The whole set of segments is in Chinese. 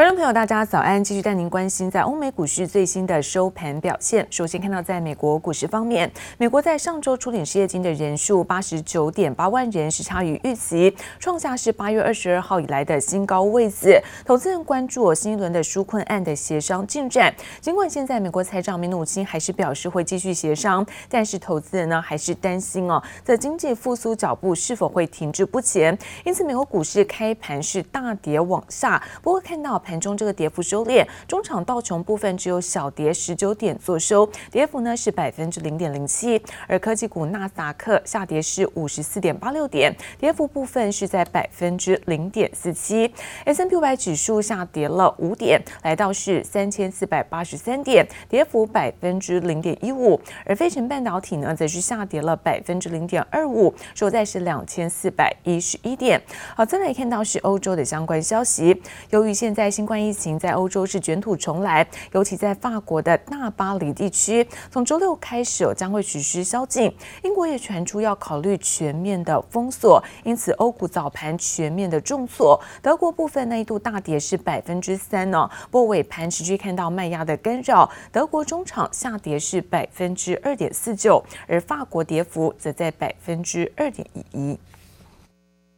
观众朋友，大家早安！继续带您关心在欧美股市最新的收盘表现。首先看到，在美国股市方面，美国在上周初领失业金的人数八十九点八万人，是差于预期，创下是八月二十二号以来的新高位置。投资人关注新一轮的纾困案的协商进展。尽管现在美国财长米努钦还是表示会继续协商，但是投资人呢还是担心哦，这经济复苏脚步是否会停滞不前。因此，美国股市开盘是大跌往下。不过看到。盘中这个跌幅收敛，中场道琼部分只有小跌十九点作收，跌幅呢是百分之零点零七。而科技股纳斯达克下跌是五十四点八六点，跌幅部分是在百分之零点四七。S&P 五百指数下跌了五点，来到是三千四百八十三点，跌幅百分之零点一五。而费城半导体呢，则是下跌了百分之零点二五，收在是两千四百一十一点。好，再来看到是欧洲的相关消息，由于现在。新新冠疫情在欧洲是卷土重来，尤其在法国的大巴黎地区，从周六开始将会实施宵禁。英国也传出要考虑全面的封锁，因此欧股早盘全面的重挫。德国部分那一度大跌是百分之三呢，不过尾盘持续看到卖压的干扰，德国中场下跌是百分之二点四九，而法国跌幅则在百分之二点一一。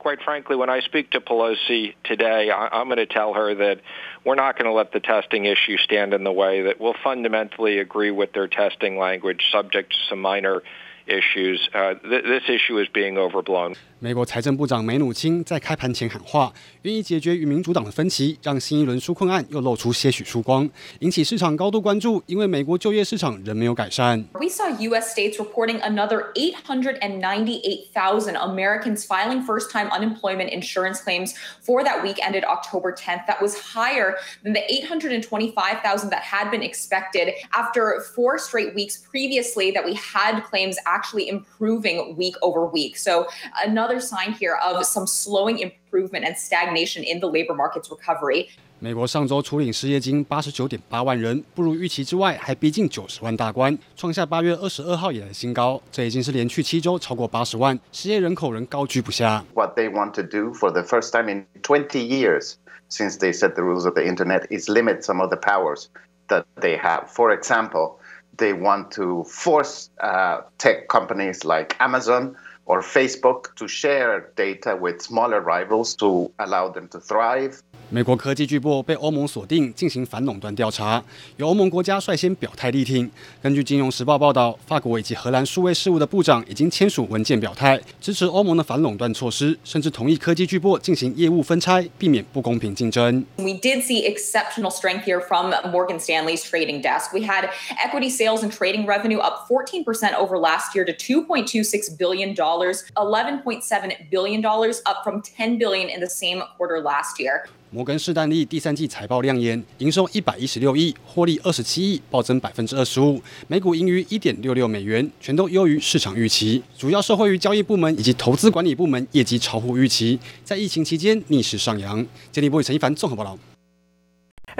Quite frankly, when I speak to Pelosi today, I'm going to tell her that we're not going to let the testing issue stand in the way, that we'll fundamentally agree with their testing language subject to some minor issues. Uh, th this issue is being overblown. 美国财政部长梅努钦在开盘前喊话，愿意解决与民主党的分歧，让新一轮纾困案又露出些许曙光，引起市场高度关注。因为美国就业市场仍没有改善。We saw U.S. states reporting another 898,000 Americans filing first-time unemployment insurance claims for that week ended October 10th. That was higher than the 825,000 that had been expected after four straight weeks previously that we had claims actually improving week over week. So another sign here of some slowing improvement and stagnation in the labor market's recovery. 美国上周初领失业金八十九点八万人，不如预期之外，还逼近九十万大关，创下八月二十二号以来的新高。这已经是连续七周超过八十万，失业人口仍高居不下。What they want to do for the first time in 20 years since they set the rules of the internet is limit some of the powers that they have. For example, they want to force uh, tech companies like Amazon Or Facebook to share data with smaller rivals to allow them to thrive. 美国科技巨擘被欧盟锁定进行反垄断调查，由欧盟国家率先表态力挺。根据《金融时报》报道，法国以及荷兰数位事务的部长已经签署文件表态，支持欧盟的反垄断措施，甚至同意科技巨擘进行业务分拆，避免不公平竞争。We did see exceptional strength here from Morgan Stanley's trading desk. We had equity sales and trading revenue up 14% over last year to 2.26 billion dollars, 11.7 billion dollars up from 10 billion in the same quarter last year. 摩根士丹利第三季财报亮眼，营收一百一十六亿，获利二十七亿，暴增百分之二十五，每股盈余一点六六美元，全都优于市场预期。主要受惠于交易部门以及投资管理部门业绩超乎预期，在疫情期间逆势上扬。经济部陈一凡综合报道。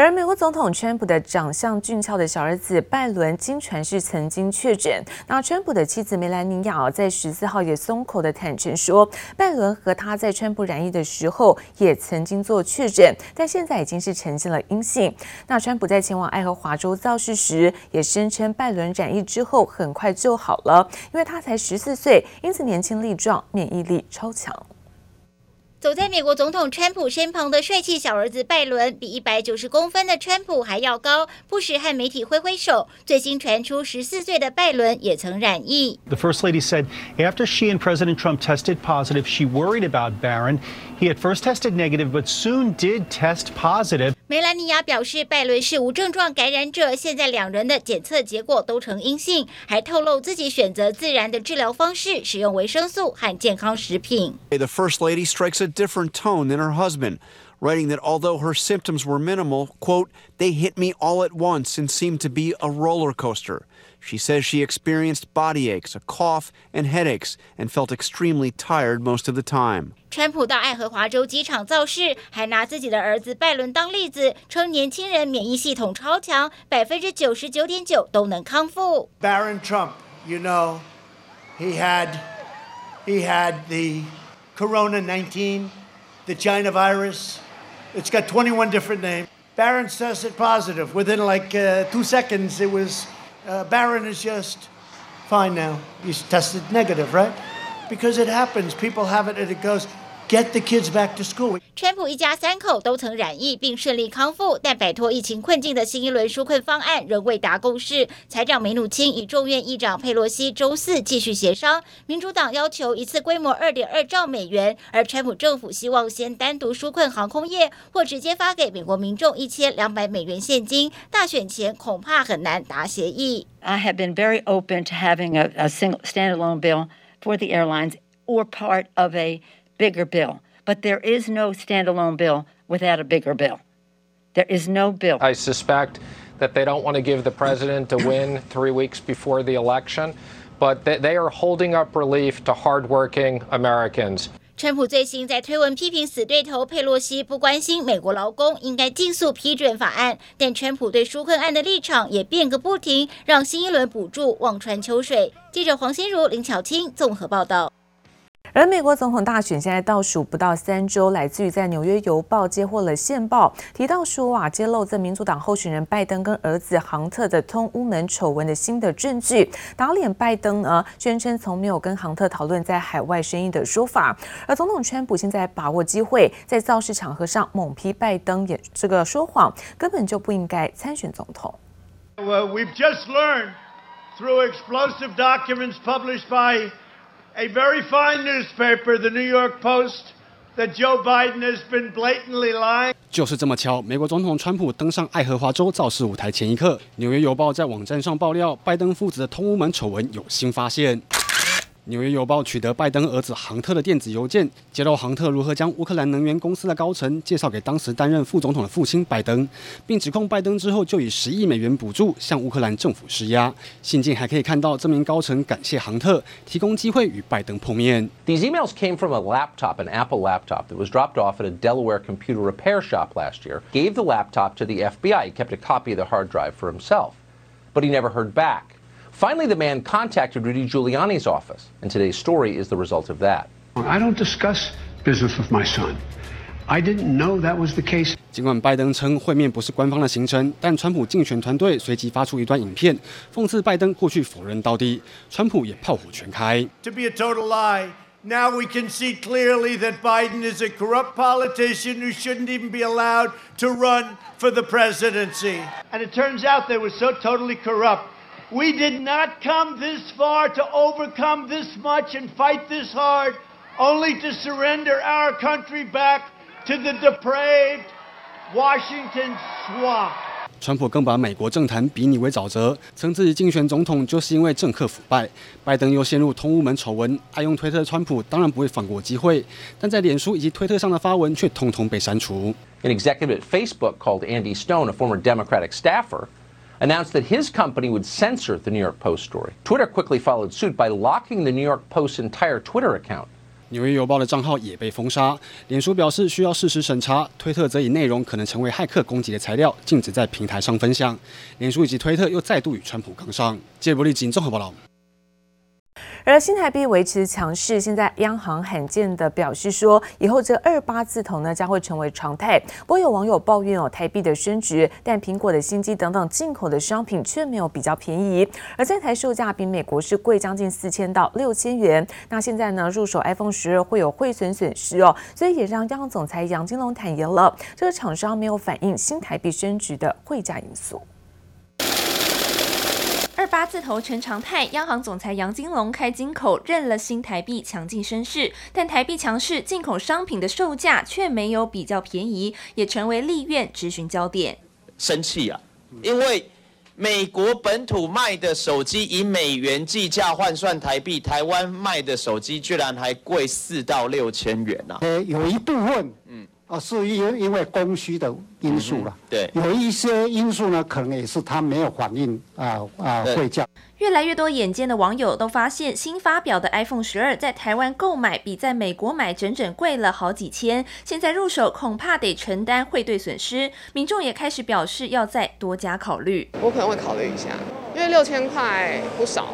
而美国总统川普的长相俊俏的小儿子拜伦，经传是曾经确诊。那川普的妻子梅兰妮亚在十四号也松口的坦诚说，拜伦和他在川普染疫的时候也曾经做确诊，但现在已经是呈现了阴性。那川普在前往爱荷华州造势时，也声称拜伦染疫之后很快就好了，因为他才十四岁，因此年轻力壮，免疫力超强。走在美国总统川普身旁的帅气小儿子拜伦，比一百九十公分的川普还要高，不时和媒体挥挥手。最新传出，十四岁的拜伦也曾染疫。The first lady said after she and President Trump tested positive, she worried about Barron. He had first tested negative, but soon did test positive. 梅兰妮亚表示，拜伦是无症状感染者，现在两人的检测结果都呈阴性，还透露自己选择自然的治疗方式，使用维生素和健康食品。The first lady strikes a different tone than her husband, writing that although her symptoms were minimal, quote, they hit me all at once and seemed to be a roller coaster. She says she experienced body aches, a cough, and headaches, and felt extremely tired most of the time. 川普到爱荷华州机场造势，还拿自己的儿子拜伦当例子，称年轻人免疫系统超强，百分之九十九点九都能康复。Barron Trump, you know, he had, he had the Corona 19, the China virus. It's got 21 different names. Barron tested positive. Within like uh, two seconds, it was uh, Barron is just fine now. He's tested negative, right? Because it happens. People have it and it goes. Get the kids back to school. 川普一家三口都曾染疫并顺利康复，但摆脱疫情困境的新一轮纾困方案仍未达共识。财长梅努钦与众院议长佩洛西周四继续协商，民主党要求一次规模二点二兆美元，而川普政府希望先单独纾困航空业，或直接发给美国民众一千两百美元现金。大选前恐怕很难达协议。I have been very open to having a, a single standalone bill for the airlines or part of a bigger bill, but there is no standalone bill without a bigger bill. There is no bill. I suspect that they don't want to give the president a win three weeks before the election, but they are holding up relief to hardworking Americans. 川普最新在推文批评死对头佩洛西不关心美国劳工，应该尽速批准法案。但川普对纾困案的立场也变个不停，让新一轮补助望穿秋水。记者黄心如、林巧清综合报道。 而美国总统大选现在倒数不到三周，来自于在《纽约邮报》接获了线报，提到说啊，揭露这民主党候选人拜登跟儿子杭特的通乌门丑闻的新的证据，打脸拜登呢，宣称从没有跟杭特讨论在海外生意的说法。而总统川普现在把握机会，在造势场合上猛批拜登也这个说谎，根本就不应该参选总统。Well, we've just learned through explosive documents published by A very fine newspaper, the New York Post, that Joe Biden has been blatantly lying. 就是这么巧，美国总统川普登上爱荷华州造势舞台前一刻，《纽约邮报》在网站上爆料，拜登父子的通屋门丑闻有新发现。纽约邮报取得拜登儿子杭特的电子邮件，揭露杭特如何将乌克兰能源公司的高层介绍给当时担任副总统的父亲拜登，并指控拜登之后就以十亿美元补助向乌克兰政府施压。信件还可以看到这名高层感谢杭特提供机会与拜登碰面。These emails came from a laptop, an Apple laptop that was dropped off at a Delaware computer repair shop last year. Gave the laptop to the FBI. He kept a copy of the hard drive for himself, but he never heard back. Finally, the man contacted Rudy Giuliani's office, and today's story is the result of that. I don't discuss business with my son. I didn't know that was the case. 尽管拜登称会面不是官方的行程，但川普竞选团队随即发出一段影片，讽刺拜登过去否认到底。川普也炮火全开。To be a total lie. Now we can see clearly that Biden is a corrupt politician who shouldn't even be allowed to run for the presidency. And it turns out they were so totally corrupt. We did not come this far to overcome this much and fight this hard, only to surrender our country back to the depraved Washington swamp. 川普更把美国政坛比拟为沼泽，称自己竞选总统就是因为政客腐败。拜登又陷入通乌门丑闻，爱用推特的川普当然不会放过机会，但在脸书以及推特上的发文却通通被删除。An executive at Facebook called Andy Stone a former Democratic staffer. Announced that his company would censor the New York Post story. Twitter quickly followed suit by locking the New York Post's entire Twitter account. 纽约邮报的账号也被封杀。脸书表示需要事实审查，推特则以内容可能成为骇客攻击的材料，禁止在平台上分享。脸书以及推特又再度与川普杠上。记者伯利金综合报道。而新台币维持强势，现在央行罕见的表示说，以后这二八字头呢将会成为常态。不过有网友抱怨哦，台币的升值，但苹果的新机等等进口的商品却没有比较便宜，而在台售价比美国是贵将近四千到六千元。那现在呢，入手 iPhone 十二会有汇损损失哦，所以也让央行总裁杨金龙坦言了，这个厂商没有反映新台币升值的汇价因素。二八字头成常态，央行总裁杨金龙开金口认了新台币强劲升势，但台币强势，进口商品的售价却没有比较便宜，也成为立院质询焦点。生气啊，因为美国本土卖的手机以美元计价换算台币，台湾卖的手机居然还贵四到六千元啊！呃，有一部分，嗯。啊，是因因为供需的因素了。对，有一些因素呢，可能也是它没有反映啊啊会价。越来越多眼尖的网友都发现，新发表的 iPhone 十二在台湾购买比在美国买整整贵了好几千，现在入手恐怕得承担汇兑损失。民众也开始表示要再多加考虑。我可能会考虑一下，因为六千块不少，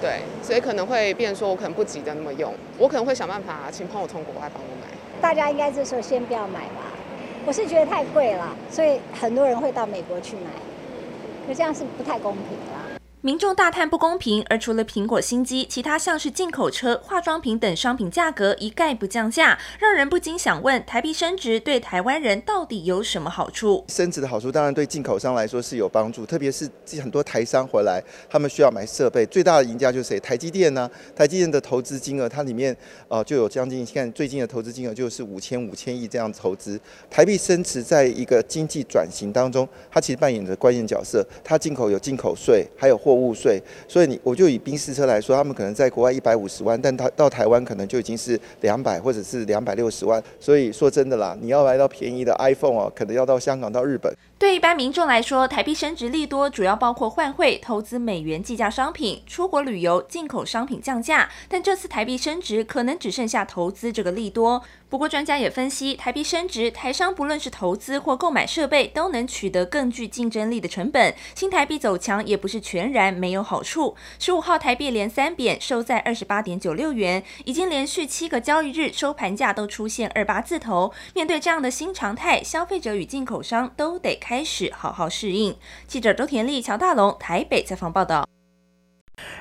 对，所以可能会变说，我可能不急着那么用，我可能会想办法请朋友从国外帮我买。大家应该这时候先不要买吧，我是觉得太贵了，所以很多人会到美国去买，可这样是不太公平。民众大叹不公平，而除了苹果新机，其他像是进口车、化妆品等商品价格一概不降价，让人不禁想问：台币升值对台湾人到底有什么好处？升值的好处当然对进口商来说是有帮助，特别是很多台商回来，他们需要买设备，最大的赢家就是谁？台积电呢、台积电的投资金额，它里面呃就有将近现最近的投资金额就是五千五千亿这样投资。台币升值在一个经济转型当中，它其实扮演着关键角色。它进口有进口税，还有货。货物税，所以你我就以宾士车来说，他们可能在国外一百五十万，但他到台湾可能就已经是两百或者是两百六十万。所以说真的啦，你要买到便宜的 iPhone 哦，可能要到香港到日本。对一般民众来说，台币升值利多主要包括换汇、投资美元计价商品、出国旅游、进口商品降价。但这次台币升值，可能只剩下投资这个利多。不过专家也分析，台币升值，台商不论是投资或购买设备，都能取得更具竞争力的成本。新台币走强也不是全然没有好处。十五号台币连三贬，收在二十八点九六元，已经连续七个交易日收盘价都出现二八字头。面对这样的新常态，消费者与进口商都得开。始好好适应。记者周田丽、乔大龙台北采访报道。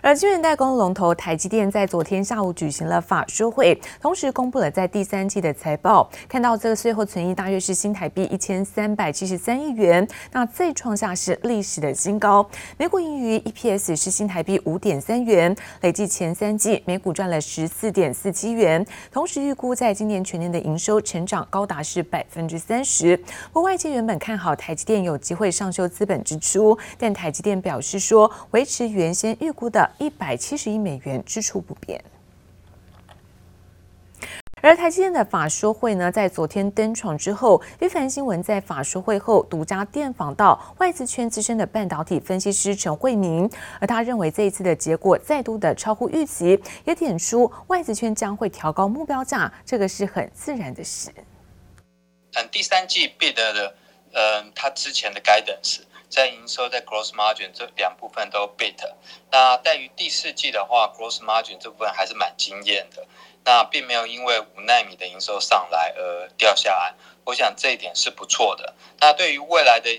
而晶圆代工龙头台积电在昨天下午举行了法说会，同时公布了在第三季的财报。看到这个税后存益大约是新台币一千三百七十三亿元，那再创下是历史的新高。每股盈余 EPS 是新台币五点三元，累计前三季每股赚了十四点四七元。同时预估在今年全年的营收成长高达是百分之三十。不外界原本看好台积电有机会上修资本支出，但台积电表示说维持原先预估的。一百七十亿美元支出不变，而台积电的法说会呢，在昨天登场之后，非凡新闻在法说会后独家电访到外资圈资深的半导体分析师陈慧明，而他认为这一次的结果再度的超乎预期，也点出外资圈将会调高目标价，这个是很自然的事。嗯，第三季 beat 的，嗯，他之前的 guidance。在营收、在 gross margin 这两部分都 beat，那在于第四季的话，gross margin 这部分还是蛮惊艳的，那并没有因为五纳米的营收上来而掉下来，我想这一点是不错的。那对于未来的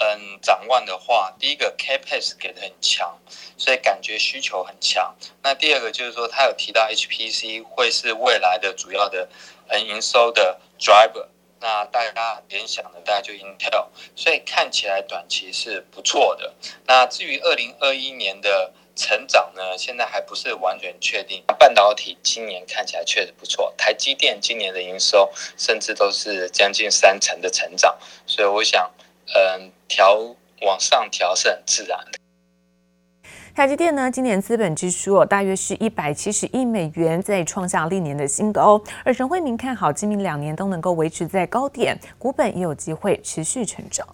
嗯展望的话，第一个 CapEx 给的很强，所以感觉需求很强。那第二个就是说，他有提到 HPC 会是未来的主要的嗯营收的 driver。那大家联想的大概就 Intel，所以看起来短期是不错的。那至于二零二一年的成长呢，现在还不是完全确定。半导体今年看起来确实不错，台积电今年的营收甚至都是将近三成的成长，所以我想，嗯，调往上调是很自然的。台积电呢，今年资本支出大约是一百七十亿美元，在创下历年的新高。而陈慧明看好今明两年都能够维持在高点，股本也有机会持续成长。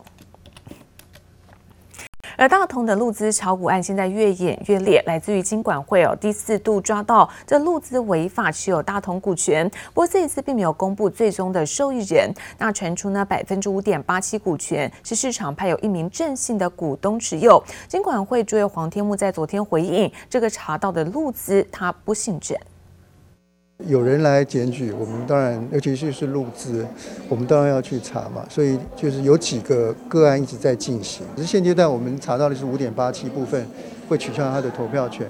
而大同的陆资炒股案现在越演越烈，来自于金管会哦，第四度抓到这陆资违法持有大同股权，不过这一次并没有公布最终的受益人。那传出呢，百分之五点八七股权是市场派有一名正信的股东持有。金管会主委黄天木在昨天回应，这个查到的陆资他不姓郑。有人来检举，我们当然，尤其是是录资，我们当然要去查嘛。所以就是有几个个案一直在进行。只是现阶段我们查到的是五点八七部分会取消他的投票权。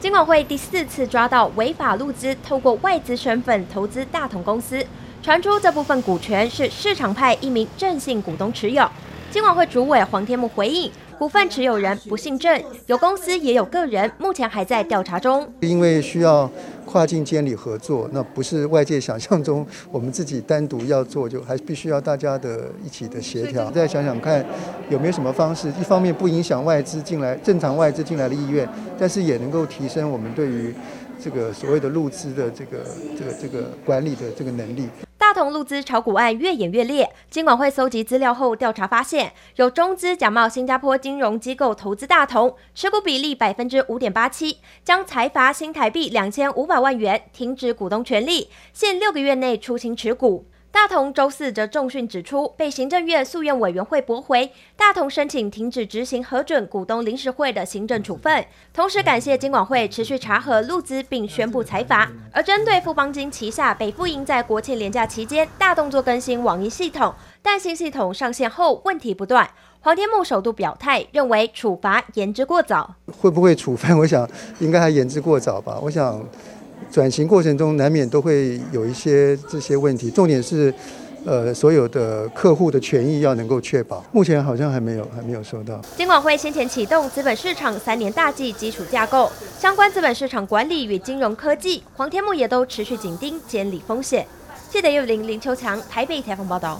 金管会第四次抓到违法录资，透过外资身份投资大同公司，传出这部分股权是市场派一名郑姓股东持有。金管会主委黄天木回应。股份持有人不姓郑，有公司也有个人，目前还在调查中。因为需要跨境监理合作，那不是外界想象中我们自己单独要做，就还必须要大家的一起的协调。再想想看，有没有什么方式，一方面不影响外资进来，正常外资进来的意愿，但是也能够提升我们对于这个所谓的入资的这个这个这个管理的这个能力。大同陆资炒股案越演越烈，金管会搜集资料后调查发现，有中资假冒新加坡金融机构投资大同，持股比例百分之五点八七，将财阀新台币两千五百万元，停止股东权利，限六个月内出清持股。大同周四则重讯指出，被行政院诉愿委员会驳回，大同申请停止执行核准股东临时会的行政处分，同时感谢金管会持续查核陆资并宣布裁罚。而针对富邦金旗下北富银在国庆连假期间大动作更新网银系统。但新系统上线后问题不断。黄天牧首度表态，认为处罚言之过早。会不会处分？我想应该还言之过早吧。我想转型过程中难免都会有一些这些问题，重点是。呃，所有的客户的权益要能够确保，目前好像还没有还没有收到。金管会先前启动资本市场三年大计基础架构，相关资本市场管理与金融科技，黄天木也都持续紧盯监理风险。记者叶林林秋强台北采访报道。